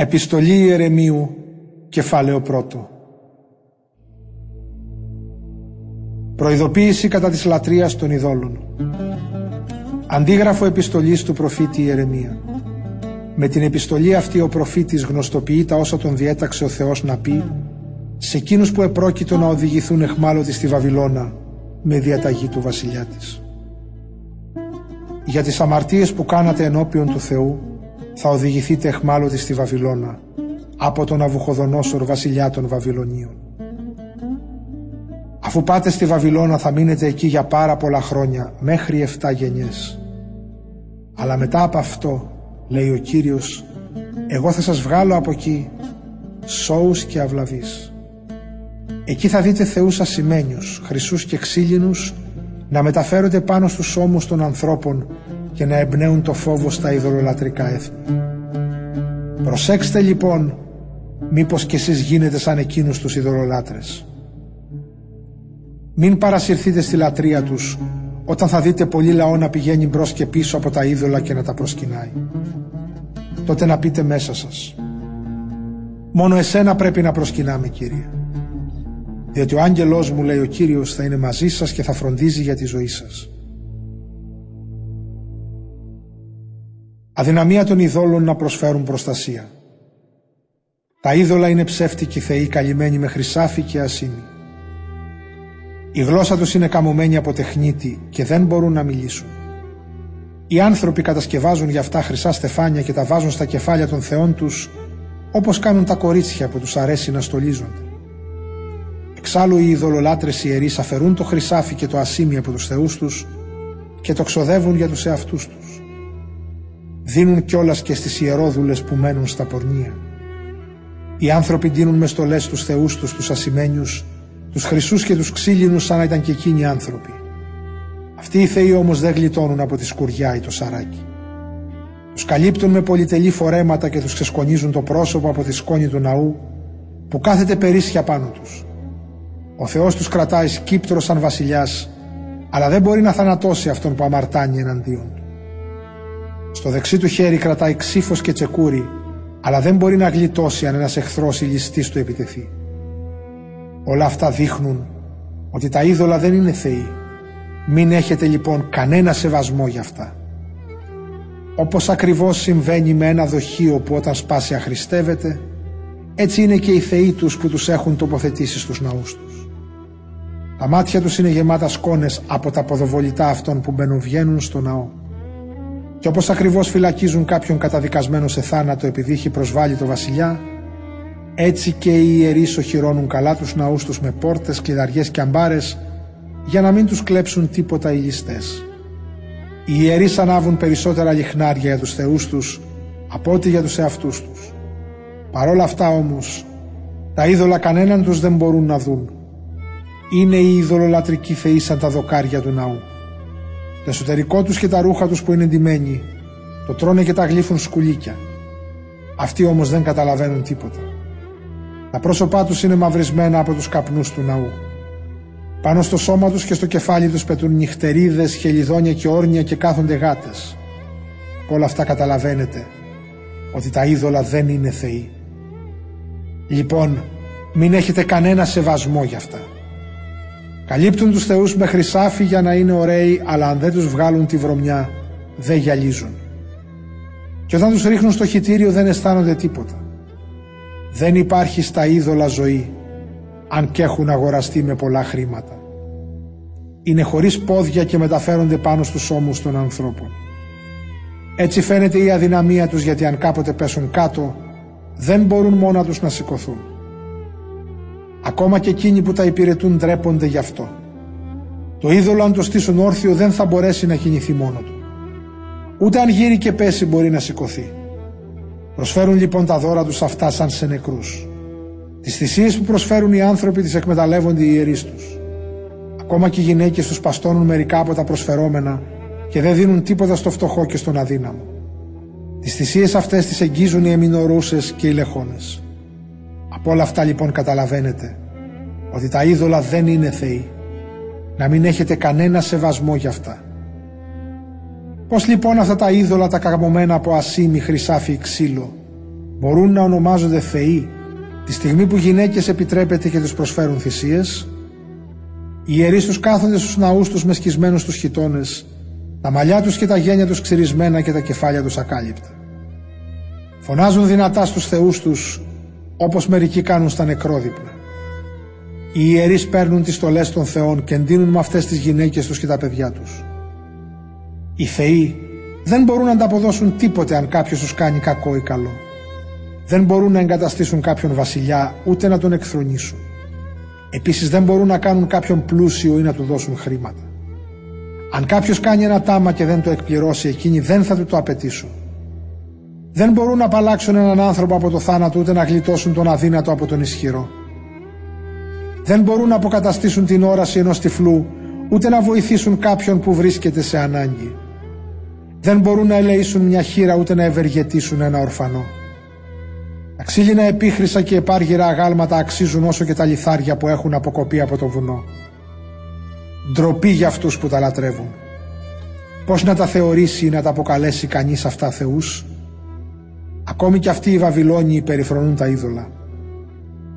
Επιστολή Ιερεμίου, κεφάλαιο πρώτο. Προειδοποίηση κατά της λατρείας των ειδόλων. Αντίγραφο επιστολής του προφήτη Ιερεμία. Με την επιστολή αυτή ο προφήτης γνωστοποιεί τα όσα τον διέταξε ο Θεός να πει σε εκείνους που επρόκειτο να οδηγηθούν εχμάλωτοι στη Βαβυλώνα με διαταγή του βασιλιά της. Για τις αμαρτίες που κάνατε ενώπιον του Θεού θα οδηγηθείτε εχμάλωτοι στη Βαβυλώνα από τον Αβουχοδονόσορ βασιλιά των Βαβυλωνίων. Αφού πάτε στη Βαβυλώνα θα μείνετε εκεί για πάρα πολλά χρόνια μέχρι 7 γενιές. Αλλά μετά από αυτό, λέει ο Κύριος, εγώ θα σας βγάλω από εκεί σώους και αυλαβείς. Εκεί θα δείτε θεούς ασημένιους, χρυσούς και ξύλινους να μεταφέρονται πάνω στους ώμους των ανθρώπων και να εμπνέουν το φόβο στα ειδωλολατρικά έθνη. Προσέξτε λοιπόν μήπως κι εσείς γίνετε σαν εκείνους τους ειδωλολάτρες. Μην παρασυρθείτε στη λατρεία τους όταν θα δείτε πολύ λαό να πηγαίνει μπρος και πίσω από τα είδωλα και να τα προσκυνάει. Τότε να πείτε μέσα σας «Μόνο εσένα πρέπει να προσκυνάμε Κύριε» διότι ο άγγελός μου λέει ο Κύριος θα είναι μαζί σας και θα φροντίζει για τη ζωή σας. Αδυναμία των ειδόλων να προσφέρουν προστασία. Τα είδωλα είναι ψεύτικοι θεοί καλυμμένοι με χρυσάφι και ασύνη. Η γλώσσα τους είναι καμωμένη από τεχνίτη και δεν μπορούν να μιλήσουν. Οι άνθρωποι κατασκευάζουν για αυτά χρυσά στεφάνια και τα βάζουν στα κεφάλια των θεών τους όπως κάνουν τα κορίτσια που τους αρέσει να στολίζονται. Εξάλλου οι ειδωλολάτρες ιερείς αφαιρούν το χρυσάφι και το ασήμι από τους θεούς τους και το ξοδεύουν για τους εαυτούς τους. Δίνουν κιόλας και στις ιερόδουλες που μένουν στα πορνεία. Οι άνθρωποι δίνουν μες στολές τους θεούς τους τους ασημένιους, τους χρυσούς και τους ξύλινους σαν να ήταν και εκείνοι άνθρωποι. Αυτοί οι θεοί όμως δεν γλιτώνουν από τη σκουριά ή το σαράκι. Τους καλύπτουν με πολυτελή φορέματα και τους ξεσκονίζουν το πρόσωπο από τη σκόνη του ναού που κάθεται περίσσια πάνω τους. Ο Θεός τους κρατάει σκύπτρο σαν βασιλιάς, αλλά δεν μπορεί να θανατώσει αυτόν που αμαρτάνει εναντίον του. Στο δεξί του χέρι κρατάει ξύφος και τσεκούρι, αλλά δεν μπορεί να γλιτώσει αν ένας εχθρός ή ληστής του επιτεθεί. Όλα αυτά δείχνουν ότι τα είδωλα δεν είναι θεοί. Μην έχετε λοιπόν κανένα σεβασμό για αυτά. Όπως ακριβώς συμβαίνει με ένα δοχείο που όταν σπάσει αχρηστεύεται, έτσι είναι και οι θεοί τους που τους έχουν τοποθετήσει στους ναούς τους. Τα μάτια τους είναι γεμάτα σκόνες από τα ποδοβολητά αυτών που μπαινοβγαίνουν στο ναό. Και όπως ακριβώς φυλακίζουν κάποιον καταδικασμένο σε θάνατο επειδή έχει προσβάλει το βασιλιά, έτσι και οι ιερείς οχυρώνουν καλά τους ναούς τους με πόρτες, κλειδαριές και αμπάρες για να μην τους κλέψουν τίποτα οι ληστές. Οι ιερείς ανάβουν περισσότερα λιχνάρια για τους θεούς τους από ό,τι για τους εαυτούς τους. Παρόλα αυτά όμως, τα είδωλα κανέναν τους δεν μπορούν να δουν είναι οι ειδωλολατρικοί θεοί σαν τα δοκάρια του ναού. Το εσωτερικό τους και τα ρούχα τους που είναι ντυμένοι το τρώνε και τα γλύφουν σκουλίκια. Αυτοί όμως δεν καταλαβαίνουν τίποτα. Τα πρόσωπά τους είναι μαυρισμένα από τους καπνούς του ναού. Πάνω στο σώμα τους και στο κεφάλι τους πετούν νυχτερίδες, χελιδόνια και όρνια και κάθονται γάτες. όλα αυτά καταλαβαίνετε ότι τα είδωλα δεν είναι θεοί. Λοιπόν, μην έχετε κανένα σεβασμό για αυτά. Καλύπτουν τους θεούς με χρυσάφι για να είναι ωραίοι, αλλά αν δεν τους βγάλουν τη βρωμιά, δεν γυαλίζουν. Και όταν τους ρίχνουν στο χιτήριο δεν αισθάνονται τίποτα. Δεν υπάρχει στα είδωλα ζωή, αν και έχουν αγοραστεί με πολλά χρήματα. Είναι χωρίς πόδια και μεταφέρονται πάνω στους ώμους των ανθρώπων. Έτσι φαίνεται η αδυναμία τους γιατί αν κάποτε πέσουν κάτω, δεν μπορούν μόνα τους να σηκωθούν. Ακόμα και εκείνοι που τα υπηρετούν ντρέπονται γι' αυτό. Το είδωλο αν το στήσουν όρθιο δεν θα μπορέσει να κινηθεί μόνο του. Ούτε αν γύρει και πέσει μπορεί να σηκωθεί. Προσφέρουν λοιπόν τα δώρα τους αυτά σαν σε νεκρούς. Τις θυσίες που προσφέρουν οι άνθρωποι τις εκμεταλλεύονται οι ιερείς τους. Ακόμα και οι γυναίκες τους παστώνουν μερικά από τα προσφερόμενα και δεν δίνουν τίποτα στο φτωχό και στον αδύναμο. Τις θυσίες αυτές τις εγγίζουν οι εμινορούσες και οι λεχόνες. Από όλα αυτά λοιπόν καταλαβαίνετε ότι τα είδωλα δεν είναι θεοί. Να μην έχετε κανένα σεβασμό για αυτά. Πώς λοιπόν αυτά τα είδωλα τα καγμωμένα από ασίμι, χρυσάφι, ξύλο μπορούν να ονομάζονται θεοί τη στιγμή που γυναίκες επιτρέπεται και τους προσφέρουν θυσίες, οι ιερείς τους κάθονται στους ναούς τους με σκισμένους τους χιτώνες, τα μαλλιά τους και τα γένια τους ξυρισμένα και τα κεφάλια τους ακάλυπτα. Φωνάζουν δυνατά στους θεούς τους, όπως μερικοί κάνουν στα νεκρόδειπνα. Οι ιερείς παίρνουν τις στολές των θεών και εντείνουν με αυτές τις γυναίκες τους και τα παιδιά τους. Οι θεοί δεν μπορούν να ανταποδώσουν τίποτε αν κάποιος τους κάνει κακό ή καλό. Δεν μπορούν να εγκαταστήσουν κάποιον βασιλιά ούτε να τον εκθρονήσουν. Επίσης δεν μπορούν να κάνουν κάποιον πλούσιο ή να του δώσουν χρήματα. Αν κάποιος κάνει ένα τάμα και δεν το εκπληρώσει εκείνοι δεν θα του το απαιτήσουν. Δεν μπορούν να απαλλάξουν έναν άνθρωπο από το θάνατο ούτε να γλιτώσουν τον αδύνατο από τον ισχυρό. Δεν μπορούν να αποκαταστήσουν την όραση ενός τυφλού ούτε να βοηθήσουν κάποιον που βρίσκεται σε ανάγκη. Δεν μπορούν να ελεήσουν μια χείρα ούτε να ευεργετήσουν ένα ορφανό. Τα ξύλινα επίχρησα και επάργυρα αγάλματα αξίζουν όσο και τα λιθάρια που έχουν αποκοπεί από το βουνό. Ντροπή για αυτούς που τα λατρεύουν. Πώς να τα θεωρήσει ή να τα αποκαλέσει κανείς αυτά θεούς; Ακόμη και αυτοί οι Βαβυλώνιοι περιφρονούν τα είδωλα.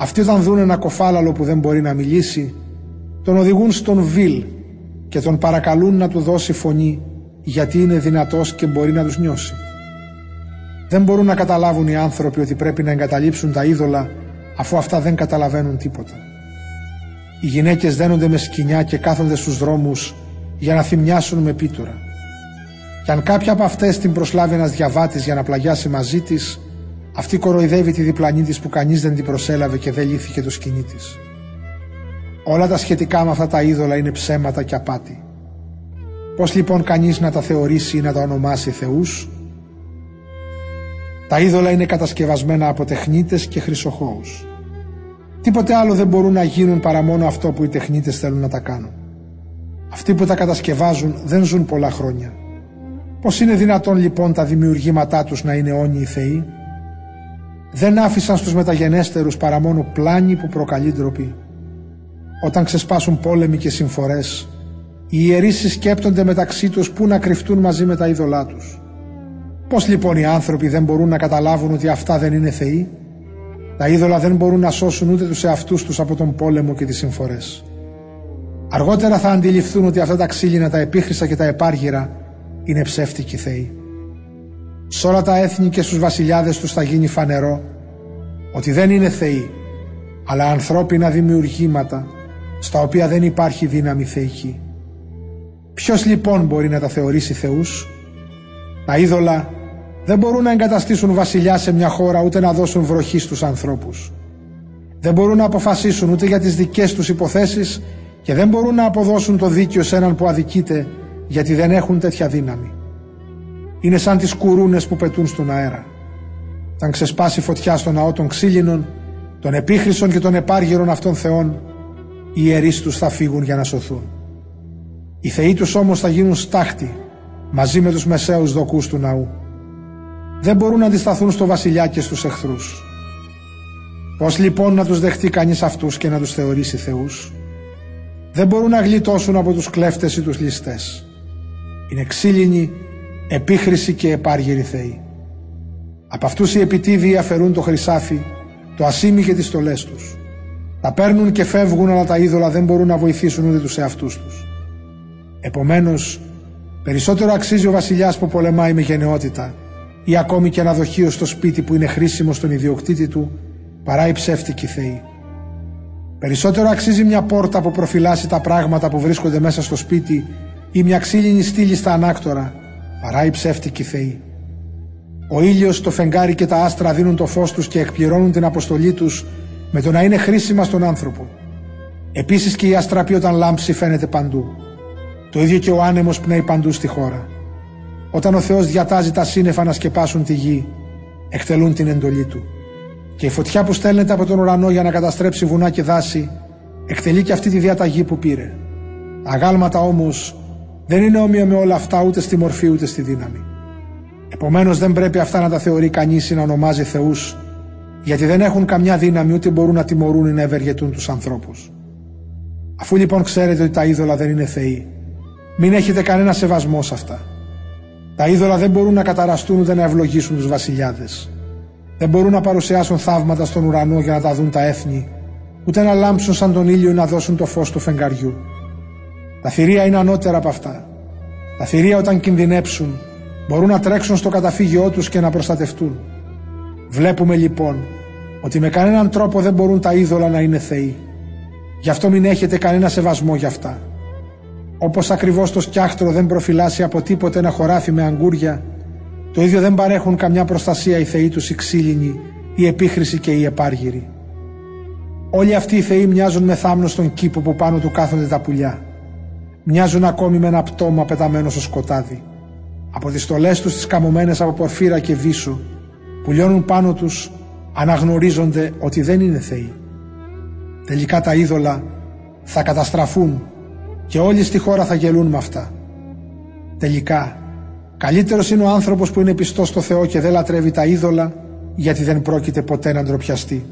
Αυτοί όταν δουν ένα κοφάλαλο που δεν μπορεί να μιλήσει, τον οδηγούν στον Βιλ και τον παρακαλούν να του δώσει φωνή γιατί είναι δυνατός και μπορεί να τους νιώσει. Δεν μπορούν να καταλάβουν οι άνθρωποι ότι πρέπει να εγκαταλείψουν τα είδωλα αφού αυτά δεν καταλαβαίνουν τίποτα. Οι γυναίκες δένονται με σκοινιά και κάθονται στους δρόμους για να θυμιάσουν με πίτουρα. Και αν κάποια από αυτές την προσλάβει ένας διαβάτης για να πλαγιάσει μαζί της, αυτή κοροϊδεύει τη διπλανή της που κανείς δεν την προσέλαβε και δεν λύθηκε το σκηνή της. Όλα τα σχετικά με αυτά τα είδωλα είναι ψέματα και απάτη. Πώς λοιπόν κανείς να τα θεωρήσει ή να τα ονομάσει θεούς; Τα είδωλα είναι κατασκευασμένα από τεχνίτες και χρυσοχώους. Τίποτε άλλο δεν μπορούν να γίνουν παρά μόνο αυτό που οι τεχνίτες θέλουν να τα κάνουν. Αυτοί που τα κατασκευάζουν δεν ζουν πολλά χρόνια. Πώς είναι δυνατόν λοιπόν τα δημιουργήματά τους να είναι όνειοι θεοί; Δεν άφησαν στους μεταγενέστερους παρά μόνο πλάνη που προκαλεί ντροπή. Όταν ξεσπάσουν πόλεμοι και συμφορές, οι ιερείς συσκέπτονται μεταξύ τους πού να κρυφτούν μαζί με τα είδωλά τους. Πώς λοιπόν οι άνθρωποι δεν μπορούν να καταλάβουν ότι αυτά δεν είναι θεοί; Τα είδωλα δεν μπορούν να σώσουν ούτε τους εαυτούς τους από τον πόλεμο και τις συμφορές. Αργότερα θα αντιληφθούν ότι αυτά τα ξύλινα, τα επίχρησα και τα επάργυρα είναι ψεύτικοι θεοί. Σ' όλα τα έθνη και στους βασιλιάδες τους θα γίνει φανερό ότι δεν είναι θεοί, αλλά ανθρώπινα δημιουργήματα στα οποία δεν υπάρχει δύναμη θεϊκή. Ποιος λοιπόν μπορεί να τα θεωρήσει θεούς; Τα είδωλα δεν μπορούν να εγκαταστήσουν βασιλιά σε μια χώρα ούτε να δώσουν βροχή στους ανθρώπους. Δεν μπορούν να αποφασίσουν ούτε για τις δικές τους υποθέσεις και δεν μπορούν να αποδώσουν το δίκαιο σε έναν που αδικείται γιατί δεν έχουν τέτοια δύναμη. Είναι σαν τις κουρούνες που πετούν στον αέρα. Όταν ξεσπάσει φωτιά στον ναό των ξύλινων, των επίχρυσων και των επάργυρων αυτών θεών, οι ιερείς τους θα φύγουν για να σωθούν. Οι θεοί τους όμως θα γίνουν στάχτη μαζί με τους μεσαίους δοκούς του ναού. Δεν μπορούν να αντισταθούν στο βασιλιά και στους εχθρούς. Πώς λοιπόν να τους δεχτεί κανείς αυτούς και να τους θεωρήσει θεούς; Δεν μπορούν να γλιτώσουν από τους κλέφτες ή τους ληστές. Είναι ξύλινοι, επίχρηση και επάργυροι θεοί. Από αυτούς οι επιτίδιοι αφαιρούν το χρυσάφι, το ασίμι και τις στολές τους. Τα παίρνουν και φεύγουν αλλά τα είδωλα δεν μπορούν να βοηθήσουν ούτε τους εαυτούς τους. Επομένως, περισσότερο αξίζει ο βασιλιάς που πολεμάει με γενναιότητα ή ακόμη και ένα δοχείο στο σπίτι που είναι χρήσιμο στον ιδιοκτήτη του παρά η ψεύτικη θεή. Περισσότερο αξίζει μια πόρτα που προφυλάσσει τα πράγματα που βρίσκονται μέσα στο σπίτι ή μια ξύλινη στήλη στα ανάκτορα παρά η ψεύτικη θεή. Ο ήλιος, το φεγγάρι και τα άστρα δίνουν το φως τους και εκπληρώνουν την αποστολή τους με το να είναι χρήσιμα στον άνθρωπο. Επίσης και η αστραπή όταν λάμψει φαίνεται παντού. Το ίδιο και ο άνεμος πνέει παντού στη χώρα. Όταν ο Θεός διατάζει τα σύννεφα να σκεπάσουν τη γη, εκτελούν την εντολή Του. Και η φωτιά που στέλνεται από τον ουρανό για να καταστρέψει βουνά και δάση, εκτελεί και αυτή τη διαταγή που πήρε. Τα αγάλματα όμως δεν είναι όμοια με όλα αυτά ούτε στη μορφή ούτε στη δύναμη. Επομένως δεν πρέπει αυτά να τα θεωρεί κανείς ή να ονομάζει θεούς, γιατί δεν έχουν καμιά δύναμη ούτε μπορούν να τιμωρούν ή να ευεργετούν τους ανθρώπους. Αφού λοιπόν ξέρετε ότι τα είδωλα δεν είναι θεοί, μην έχετε κανένα σεβασμό σε αυτά. Τα είδωλα δεν μπορούν να καταραστούν ούτε να ευλογήσουν τους βασιλιάδες. Δεν μπορούν να παρουσιάσουν θαύματα στον ουρανό για να τα δουν τα έθνη, ούτε να λάμψουν σαν τον ήλιο ή να δώσουν το φως του φεγγαριού. Τα θηρία είναι ανώτερα από αυτά. Τα θηρία όταν κινδυνέψουν μπορούν να τρέξουν στο καταφύγιό τους και να προστατευτούν. Βλέπουμε λοιπόν ότι με κανέναν τρόπο δεν μπορούν τα είδωλα να είναι θεοί. Γι' αυτό μην έχετε κανένα σεβασμό για αυτά. Όπως ακριβώς το σκιάχτρο δεν προφυλάσσει από τίποτε ένα χωράφι με αγκούρια, το ίδιο δεν παρέχουν καμιά προστασία οι θεοί τους οι ξύλινοι, η επίχρηση και οι επάργυροι. Όλοι αυτοί οι θεοί μοιάζουν με θάμνο στον κήπο που πάνω του κάθονται τα πουλιά. Μοιάζουν ακόμη με ένα πτώμα πεταμένο στο σκοτάδι. Από τις στολές τους τις καμωμένες από πορφύρα και βίσου, που λιώνουν πάνω τους, αναγνωρίζονται ότι δεν είναι θεοί. Τελικά τα είδωλα θα καταστραφούν και όλοι στη χώρα θα γελούν με αυτά. Τελικά, καλύτερος είναι ο άνθρωπος που είναι πιστός στο Θεό και δεν λατρεύει τα είδωλα γιατί δεν πρόκειται ποτέ να ντροπιαστεί.